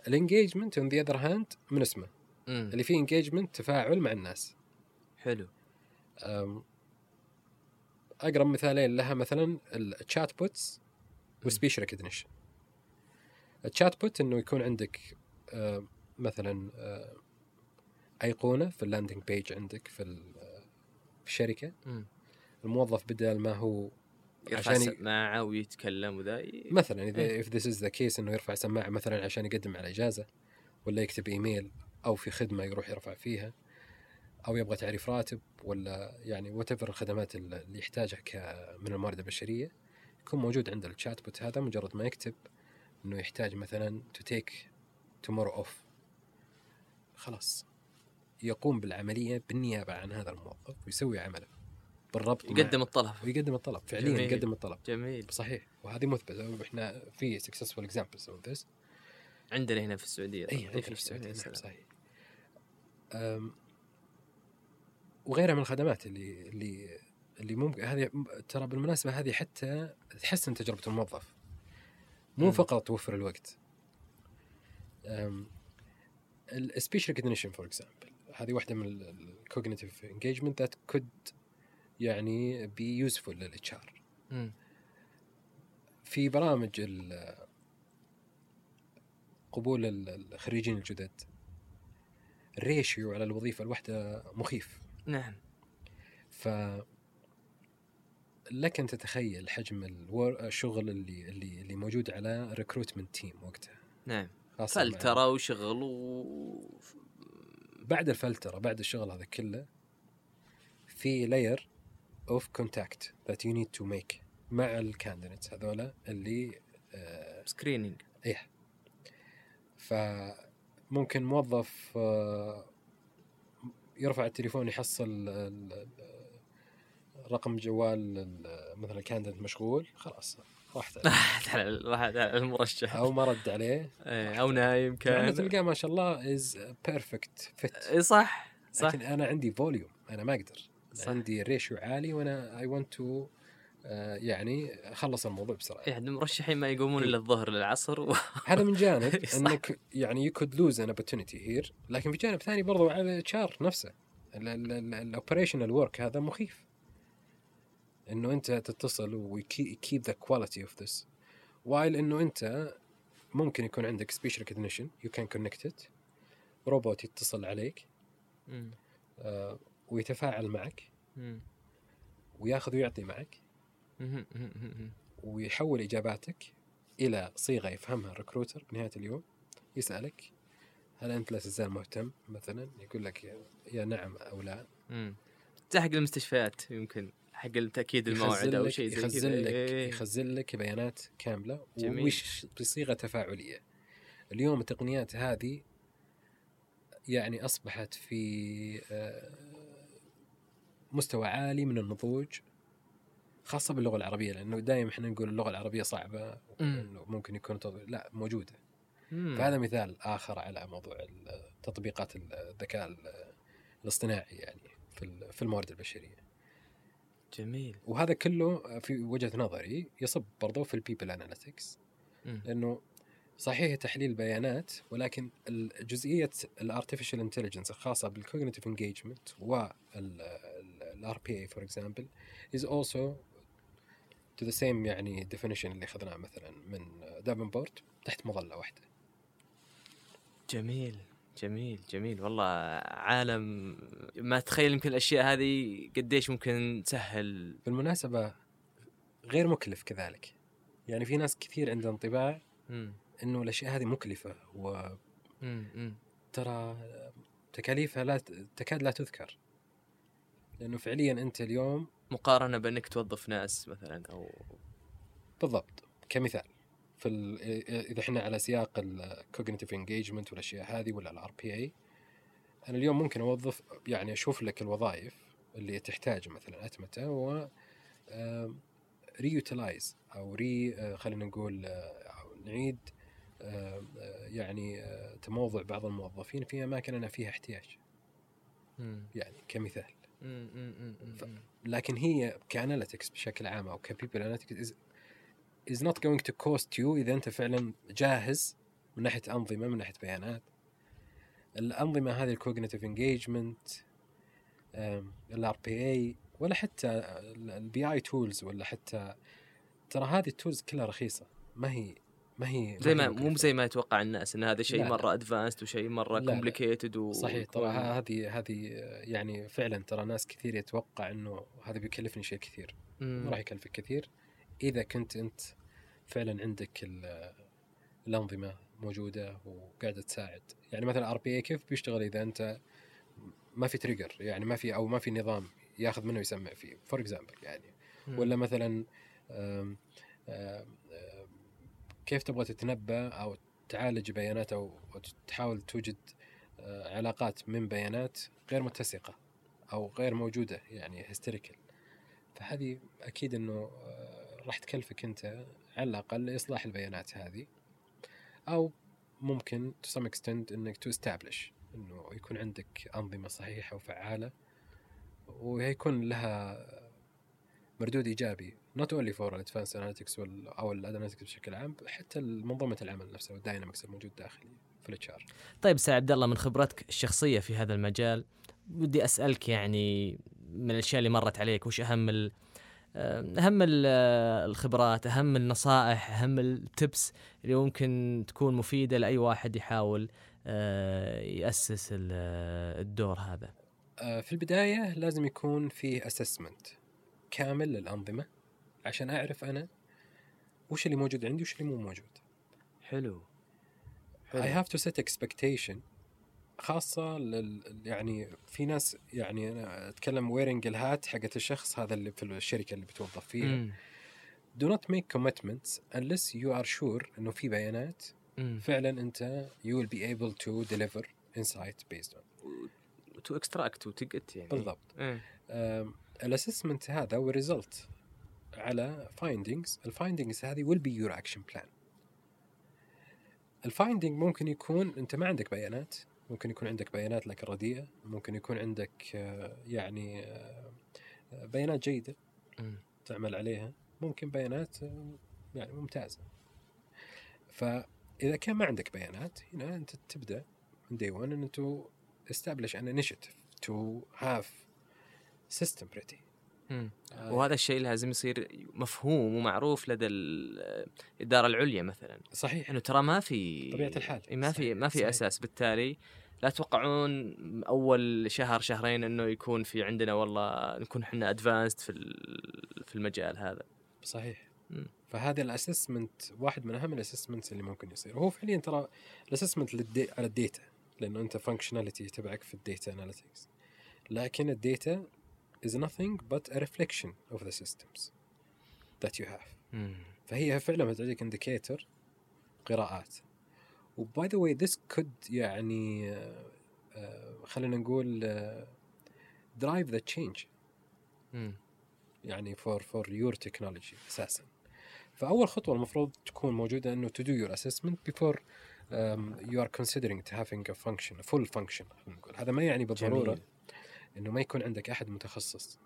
ال engagement on the other hand من اسمه. مم. اللي فيه engagement تفاعل مع الناس. حلو. اقرب مثالين لها مثلا ال chatbots وال speech recognition ال chatbot إنه يكون عندك مثلا أيقونة في ال landing page عندك في ال- في الشركة. الموظف بدل ما هو يرفع عشان السماعه ويتكلم وذا ي- مثلا إذا if this is the case إنه يرفع سماعة مثلا عشان يقدم على إجازة ولا يكتب إيميل أو في خدمة يروح يرفع فيها أو يبغى تعريف راتب ولا يعني what الخدمات اللي يحتاجها من الموارد البشرية يكون موجود عند ال chatbot هذا مجرد ما يكتب إنه يحتاج مثلا to take tomorrow off خلاص. يقوم بالعملية بالنيابة عن هذا الموظف ويسوي عمله بالربط يقدم الطلب ويقدم الطلب فعليا جميل. يقدم الطلب جميل صحيح وهذه مثبتة إحنا في successful examples of this عندنا هنا في السعودية اي. عندنا في السعودية نعم. صحيح وغيرها من الخدمات اللي اللي اللي ممكن هذه ترى بالمناسبة هذه حتى تحسن تجربة الموظف مو. فقط توفر الوقت ال speech recognition for example هذه واحدة من ال cognitive engagement that could يعني be useful لل HR. في برامج قبول ال- الخريجين الجدد. ال ratio على الوظيفة الواحدة مخيف. نعم. ف لك أن تتخيل حجم الشغل اللي اللي اللي موجود على recruitment team وقتها. نعم. فلتره وشغل و بعد الفلترة بعد الشغل هذا كله في layer of contact that you need to make مع ال candidates هذولا اللي آه، screening إيه. فممكن موظف آه، يرفع التليفون يحصل رقم جوال ال- مثلا candidate مشغول خلاص. راحت على (laughs) المرشح. أو ما رد عليه. إيه، أو نايم يعني كان تلقاه ما شاء الله as perfect fit إيه، صح صح. لكن أنا عندي volume أنا ما أقدر. صح. عندي ratio عالي وأنا I want to يعني أخلص الموضوع بسرعة. يعني المرشحين ما يقومون. إلا الظهر للعصر. و... (laughs) هذا من جانب. (laughs) أنك يعني you could lose an opportunity here لكن في جانب ثاني برضو على ال HR نفسه ال operational work هذا مخيف. إنه أنت تتصل و keep the quality of this while إنه أنت ممكن يكون عندك speech recognition you can connect it robot يتصل عليك. آه، ويتفاعل معك. وياخذ ويعطي معك. ويحول إجاباتك إلى صيغة يفهمها ال recruiter بنهايه اليوم. يسألك هل أنت لا تزال مهتم؟ مثلا. يقول لك يا- نعم أو لا. مم. زي حق المستشفيات يمكن. حق تاكيد الموعد أو شيء زي يخزن لك إيه. يخزن لك بيانات كاملة جميل. وش بصيغه تفاعلية اليوم التقنيات هذه يعني أصبحت في آه، مستوى عالي من النضوج خاصة باللغة العربية لأنه دائما إحنا نقول اللغة العربية صعبة. انه ممكن يكون تطبيق لا موجودة مم. فهذا مثال آخر على موضوع تطبيقات الذكاء ال- الاصطناعي يعني في الموارد البشرية جميل. وهذا كله في وجهة نظري يصب برضو في ال people analytics. لأنه صحيح تحليل بيانات ولكن الجزئيه ال artificial intelligence الخاصة بال cognitive engagement وال RPA for example is also to the same يعني definition اللي أخذناه مثلا من Davenport تحت مظلة واحدة. جميل. جميل جميل والله عالم ما تخيل يمكن الأشياء هذه قديش ممكن تسهل بالمناسبة غير مكلف كذلك يعني في ناس كثير عندها انطباع. إنه الأشياء هذه مكلفة وترى مم. مم. تكاليفها لا تكاد لا تذكر لأنه فعليا أنت اليوم مقارنة بأنك توظف ناس مثلا أو بالضبط كمثال في ال- إذا إحنا على سياق ال cognitive engagement والأشياء هذه ولا ال RPA أنا اليوم ممكن أوظف يعني أشوف لك الوظائف اللي تحتاج مثلا اتمته و reutilize أو re آه، خلينا نقول آه، نعيد آه، يعني تموضع بعض الموظفين في أماكن أنا فيها احتياج. يعني كمثال. لكن هي ك analytics بشكل عام أو ك people analytics is not going to cost you إذا أنت فعلا جاهز من ناحية أنظمة من ناحية بيانات الأنظمة هذه ال cognitive engagement ال RPA ولا حتى ال BI tools ولا حتى ترى هذه ال tools كلها رخيصة ما هي ما هي زي ما مو. زي ما يتوقع الناس إن هذا شيء. مرة advanced وشيء مرة. complicated و صحيح ترى هذه هذه يعني فعلا ترى ناس كثير يتوقع إنه هذا بيكلفني شيء كثير ما راح يكلفك كثير إذا كنت أنت فعلا عندك ال- الأنظمة موجودة وقاعدة تساعد. يعني مثلا RPA كيف بيشتغل إذا أنت ما في trigger يعني ما في أو ما في نظام ياخذ منه ويسمع فيه؟ for example يعني. ولا مثلا آم، آم، كيف تبغى تتنبأ أو تعالج بيانات أو تحاول توجد آه، علاقات من بيانات غير متسقة أو غير موجودة يعني historical فهذه أكيد إنه آه، راح تكلفك أنت على الأقل إصلاح البيانات هذه أو ممكن to some extent إنك to establish إنه يكون عندك أنظمة صحيحة وفعالة ويكون لها مردود إيجابي or only for advanced analytics وال أو ال analytics بشكل عام حتى منظومة العمل نفسها وال dynamics الموجود داخلي في ال HR طيب أستاذ عبد الله من خبرتك الشخصية في هذا المجال ودي أسألك يعني من الأشياء اللي مرت عليك وش أهم أهم ال- الخبرات أهم النصائح أهم ال tips اللي ممكن تكون مفيدة لأي واحد يحاول آه، يأسس ال- الدور هذا. آه، في البداية لازم يكون في assessment كامل للأنظمة عشان أعرف أنا وش اللي موجود عندي وش اللي مو موجود. حلو. I have to set expectation خاصة لل يعني في ناس يعني أنا أتكلم wearing ال hat حقت الشخص هذا اللي في الشركة اللي بتوظف فيها. do not make commitments unless you are sure إنه في بيانات. مم. فعلا أنت you will be able to deliver insight based on. to extract وتقت يعني. بالضبط. إيه. ال assessment هذا و result على findings. ال findings هذه will be your action plan. ال finding ممكن يكون أنت ما عندك بيانات. ممكن يكون عندك بيانات لكن رديئة ممكن يكون عندك آه، يعني آه، بيانات جيدة. تعمل عليها ممكن بيانات آه، يعني ممتازة فإذا كان ما عندك بيانات هنا أنت تبدأ من day one إن انت establish an initiative to have system ready مم. آه، وهذا الشيء لازم يصير مفهوم ومعروف لدى ال- الإدارة العليا مثلا. صحيح. إنه ترى ما في طبيعة الحال. ما في ما في صحيح. أساس. بالتالي لا تتوقعون أول شهر شهرين إنه يكون في عندنا والله نكون إحنا ادفانسد في ال- في المجال هذا. صحيح. مم. فهذا الأسسمنت واحد من أهم الأسسمنتس اللي ممكن يصير. وهو فعليا ترى ال assessment لل da... على ال data لأنه أنت functionality تبعك في ال data analytics لكن ال data is nothing but a reflection of the systems that you have مم. فهي فعلا بتعطيك indicator قراءات و by the way this could يعني آه، خلينا نقول drive the change مم. يعني for for your technology أساسا فأول خطوة المفروض تكون موجودة إنه to do your assessment before um, you are considering to having a function a full function خلينا نقول هذا ما يعني بالضرورة جميل. إنه ما يكون عندك أحد متخصص.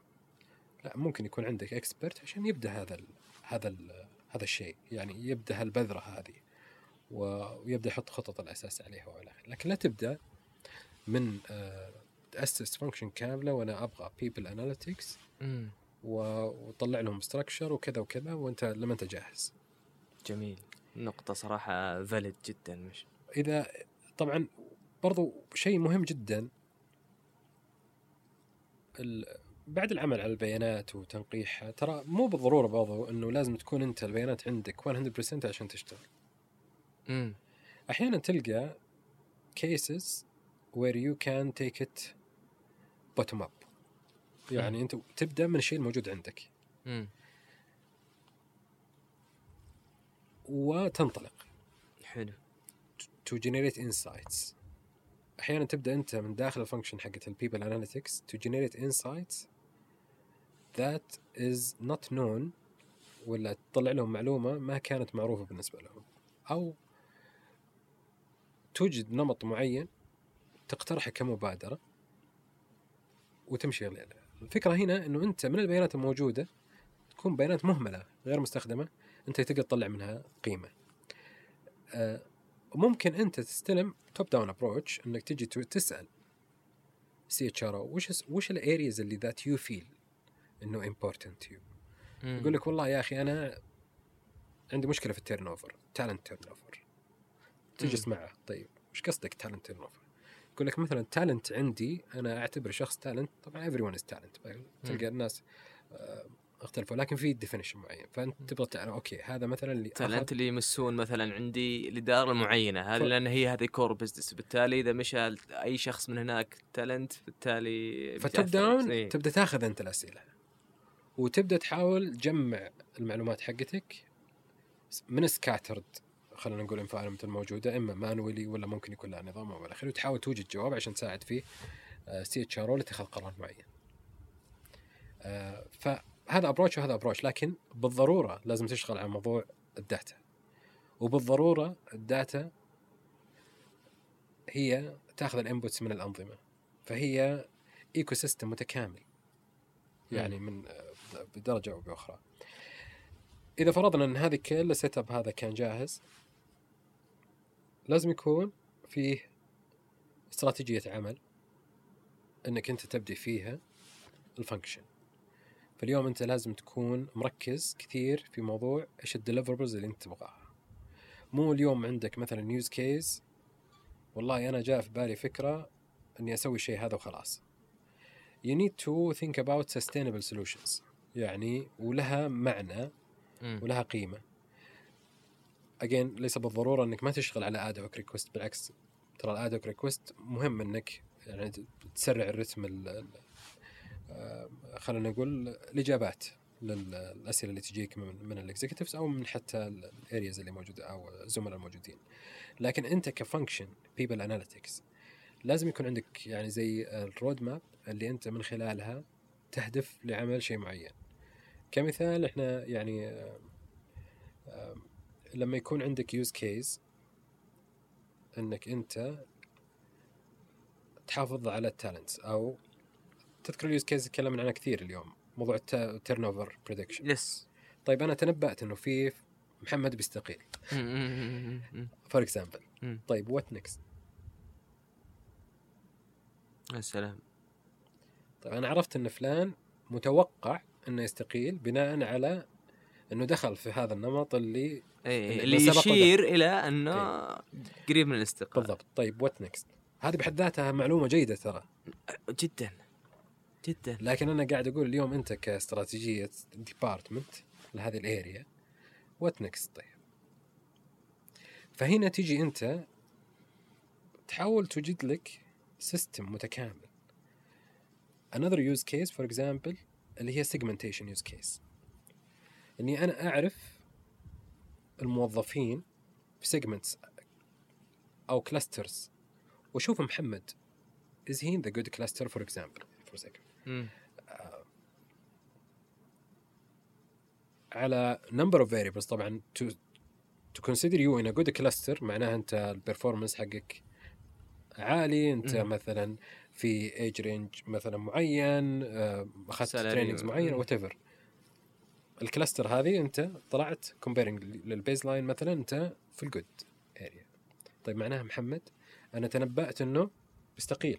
لا ممكن يكون عندك expert عشان يبدأ هذا ال هذا ال هذا الشيء. يعني يبدأ هالبذرة هذه ويبدأ يحط خطط الأساس عليها وإلى آخره. لكن لا تبدأ من آه، تأسس function كاملة وأنا أبغى people analytics. وطلع لهم ستراكشر وكذا وكذا وأنت لما أنت جاهز. جميل. نقطة صراحة فالid جدا. مش إذا طبعا برضو شيء مهم جدا. بعد العمل على البيانات وتنقيحها ترى مو بالضرورة برضو إنه لازم تكون أنت البيانات عندك 100% عشان تشتغل. امم أحيانا تلقى cases where you can take it bottom up. يعني أنت تبدأ من الشيء الموجود عندك. امم وتنطلق. حلو. To generate insights. أحيانا تبدأ أنت من داخل ال function حقت ال people analytics to generate insights that is not known ولا تطلع لهم معلومة ما كانت معروفة بالنسبة لهم. أو توجد نمط معين تقترحه كمبادرة وتمشي عليه. الفكرة هنا إنه أنت من البيانات الموجودة تكون بيانات مهملة غير مستخدمة أنت تقدر تطلع منها قيمة. آه، ممكن أنت تستلم top down approach إنك تجي تسأل CHR وش وش ال areas اللي that you feel إنه important you يقول لك والله يا أخي أنا عندي مشكلة في ال turnover talent turnover تجلس معه طيب وش قصدك talent turnover؟ يقول لك مثلا talent عندي أنا اعتبر شخص talent طبعا everyone is talent تلقى الناس آه، اختلفوا لكن في definition معين فأنت تبغى تعرف okay هذا مثلا اللي talent أخذ- اللي يمسون مثلا عندي الإدارة المعينة هذه لأن هي هذه core business بالتالي إذا مشى أي شخص من هناك talent بالتالي ف top. down إيه. تبدأ تاخذ أنت الأسئلة وتبدأ تحاول تجمع المعلومات حقتك من scattered خلينا نقول environment الموجودة إما manually ولا ممكن يكون لها نظام أو إلى اخره وتحاول توجد جواب عشان تساعد فيه CHR لاتخاذ قرار معين. آه، فهذا approach وهذا approach لكن بالضرورة لازم تشتغل على موضوع ال data. وبالضرورة ال data هي تاخذ ال inputs من الأنظمة فهي ecosystem متكامل يعني من آه، بدرجة أو بأخرى. إذا فرضنا إن هذه كل ال setup هذا كان جاهز لازم يكون فيه استراتيجية عمل إنك أنت تبدي فيها ال function فاليوم أنت لازم تكون مركز كثير في موضوع إيش ال deliverables اللي أنت تبغاها. مو اليوم عندك مثلا use case والله أنا جاء في بالي فكرة إني أسوي الشيء هذا وخلاص. You need to think about sustainable solutions يعني ولها معنى. ولها قيمة. again ليس بالضرورة إنك ما تشتغل على ad hoc request بالعكس ترى ال ad hoc request مهم إنك يعني تسرع الرتم ال- ال- خلينا نقول الإجابات للأسئلة اللي تجيك من من ال executives أو من حتى ال areas اللي موجوده أو الزملاء الموجودين. لكن أنت ك function people analytics لازم يكون عندك يعني زي ال roadmap اللي أنت من خلالها تهدف لعمل شيء معين. كمثال إحنا يعني لما يكون عندك use case إنك أنت تحافظ على ال talents أو تذكر ال use case تكلمنا عنها كثير اليوم موضوع ال turnover prediction yes طيب أنا تنبأت إنه في محمد بيستقيل. for example. طيب what next يا سلام. طيب أنا عرفت إن فلان متوقع إنه يستقيل بناء على إنه دخل في هذا النمط اللي اللي يشير إلى إنه قريب من الاستقالة. بالضبط. طيب what next هذه بحد ذاتها معلومة جيدة ترى. جدا. جدا. لكن أنا قاعد أقول اليوم أنت كاستراتيجية department لهذه ال area what next طيب؟ فهنا تيجي أنت تحاول توجد لك system متكامل. Another use case for example اللي هي segmentation use case. إني أنا أعرف الموظفين في segments أو clusters وأشوف محمد is he in the good cluster for example for second. مم. على number of variables طبعا to to consider you in a good cluster معناها أنت ال performance حقك عالي أنت مم. مثلا في age range مثلا معين آه، أخذت. trainings معينه مم. whatever ال cluster هذه أنت طلعت comparing لل baseline مثلا أنت في ال good area طيب معناها محمد أنا تنبأت إنه بيستقيل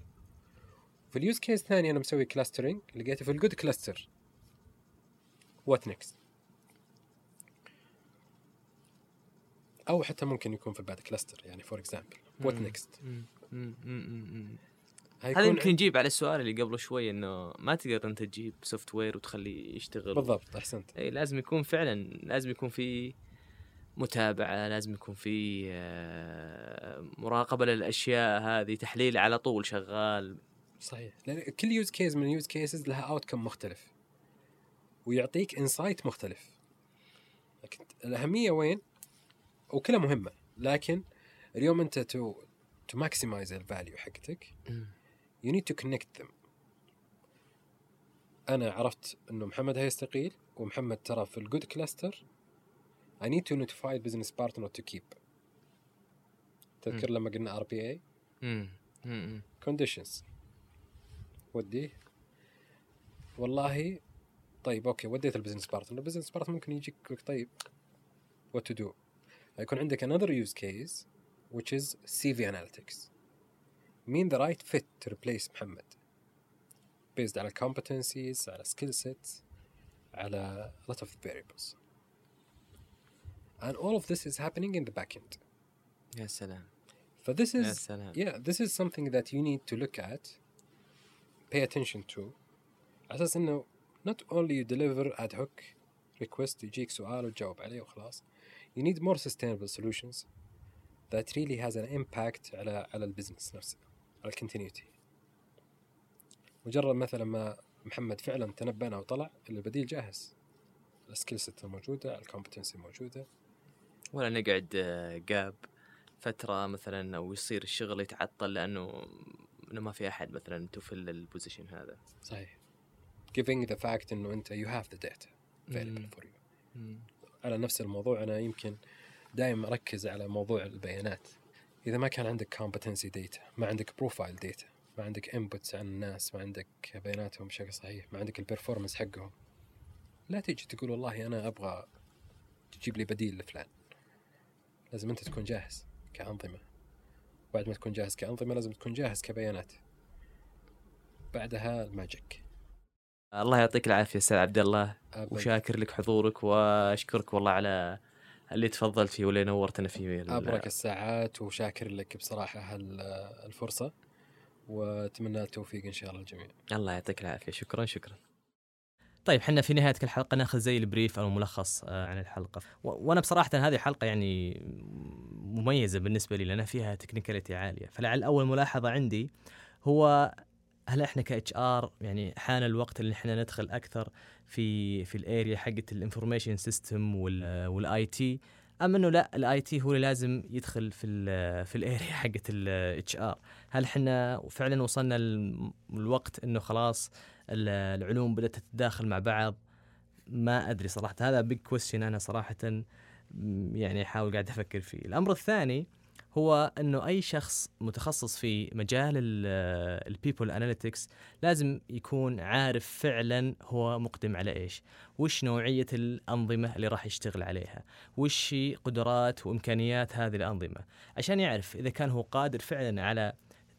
في ال use case ثاني أنا مسوي clustering لقيته في ال good cluster what next أو حتى ممكن يكون في ال bad cluster يعني for example what. next هذا يمكن يجيب على السؤال اللي قبله شوي إنه ما تقدر أنت تجيب software وتخليه يشتغل. بالضبط أحسنت. اي لازم يكون فعلا لازم يكون في متابعة لازم يكون في آه، مراقبة للأشياء هذه تحليل على طول شغال. صحيح. لأن كل use case من ال use cases لها outcome مختلف. ويعطيك insight مختلف. لكن الأهمية وين؟ وكلها مهمة. لكن اليوم أنت to to maximize ال value حقتك you need to connect them أنا عرفت إنه محمد هيستقيل ومحمد ترى في ال good cluster I need to notify the business partner to keep. تذكر لما قلنا RPA. conditions وديه والله طيب أوكي وديت ال business partner ال business partner ممكن يجيك لك طيب what to do يكون عندك another use case which is CV analytics مين the right fit to replace محمد based على competencies على skill sets على a lot of variables and all of this is happening in the back end يا سلام فthis يا is سلام yeah this is something that you need to look at pay attention to. على أساس إنه not only you deliver ad hoc request يجيك سؤال وتجاوب عليه وخلاص. You need more sustainable solutions that really has an impact على على البزنس نفسه على الكونتينيوتي مجرد مثلا ما محمد فعلا تنبأنا وطلع البديل جاهز. ال skill set موجودة ال competency موجودة. ولا نقعد آه، جاب فترة مثلا أو يصير الشغل يتعطل لأنه إنه ما في أحد مثلا ت fill ال position هذا. صحيح. Giving the fact إنه أنت you have the data available for you. على نفس الموضوع أنا يمكن دائما أركز على موضوع البيانات. إذا ما كان عندك competency data ما عندك profile data ما عندك inputs عن الناس ما عندك بياناتهم بشكل صحيح ما عندك ال performance حقهم لا تيجي تقول والله أنا أبغى تجيب لي بديل لفلان. لازم أنت تكون جاهز كأنظمة. بعد ما تكون جاهز كأنظمة لازم تكون جاهز كبيانات. بعدها ال magic. الله يعطيك العافية أستاذ عبد الله. وشاكر لك حضورك وأشكرك والله على اللي تفضلت فيه واللي نورتنا فيه. أبرك الساعات وشاكر لك بصراحة هال- الفرصة. وأتمنى التوفيق إن شاء الله للجميع الله يعطيك العافية. شكرا شكرا. طيب حنا في نهاية كل حلقة ناخذ زي ال brief أو الملخص آه، عن الحلقة. وأنا بصراحة هذه الحلقة يعني مميزة بالنسبة لي لأن فيها technicality عالية. فلعل أول ملاحظة عندي هو هل إحنا كاتش ار HR يعني حان الوقت اللي إحنا ندخل أكثر في في ال area حقت ال information system وال IT أم إنه لا ال IT هو اللي لازم يدخل في ال في الأريا حقت الاتش ار هل إحنا فعلا وصلنا الوقت إنه خلاص العلوم بدأت تتداخل مع بعض. ما أدري صراحة هذا big question أنا صراحة يعني أحاول قاعد أفكر فيه. الأمر الثاني هو إنه أي شخص متخصص في مجال ال people analytics لازم يكون عارف فعلا هو مقدم على إيش. وش نوعية الأنظمة اللي راح يشتغل عليها؟ وش قدرات وإمكانيات هذه الأنظمة؟ عشان يعرف إذا كان هو قادر فعلا على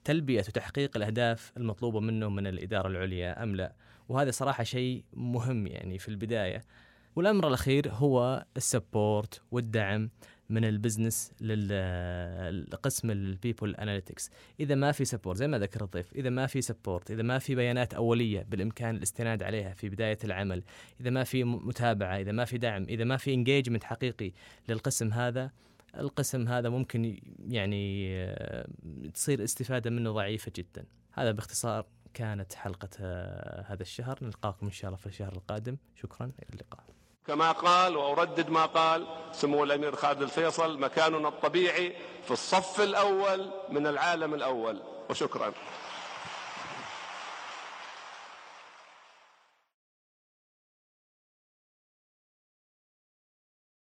تلبية وتحقيق الأهداف المطلوبة منه من الإدارة العليا أم لا؟ وهذا صراحة شيء مهم يعني في البداية. والأمر الأخير هو ال support والدعم من ال business للقسم ال people analytics. إذا ما في support زي ما ذكر الضيف إذا ما في support إذا ما في بيانات أولية بالإمكان الاستناد عليها في بداية العمل إذا ما في متابعة إذا ما في دعم إذا ما في engagement حقيقي للقسم هذا القسم هذا ممكن يعني آه، تصير استفادة منه ضعيفة جدا. هذا باختصار كانت حلقة آه، هذا الشهر. نلقاكم إن شاء الله في الشهر القادم. شكرا إلى اللقاء. كما قال وأردد ما قال سمو الأمير خالد الفيصل مكاننا الطبيعي في الصف الأول من العالم الأول. وشكرا.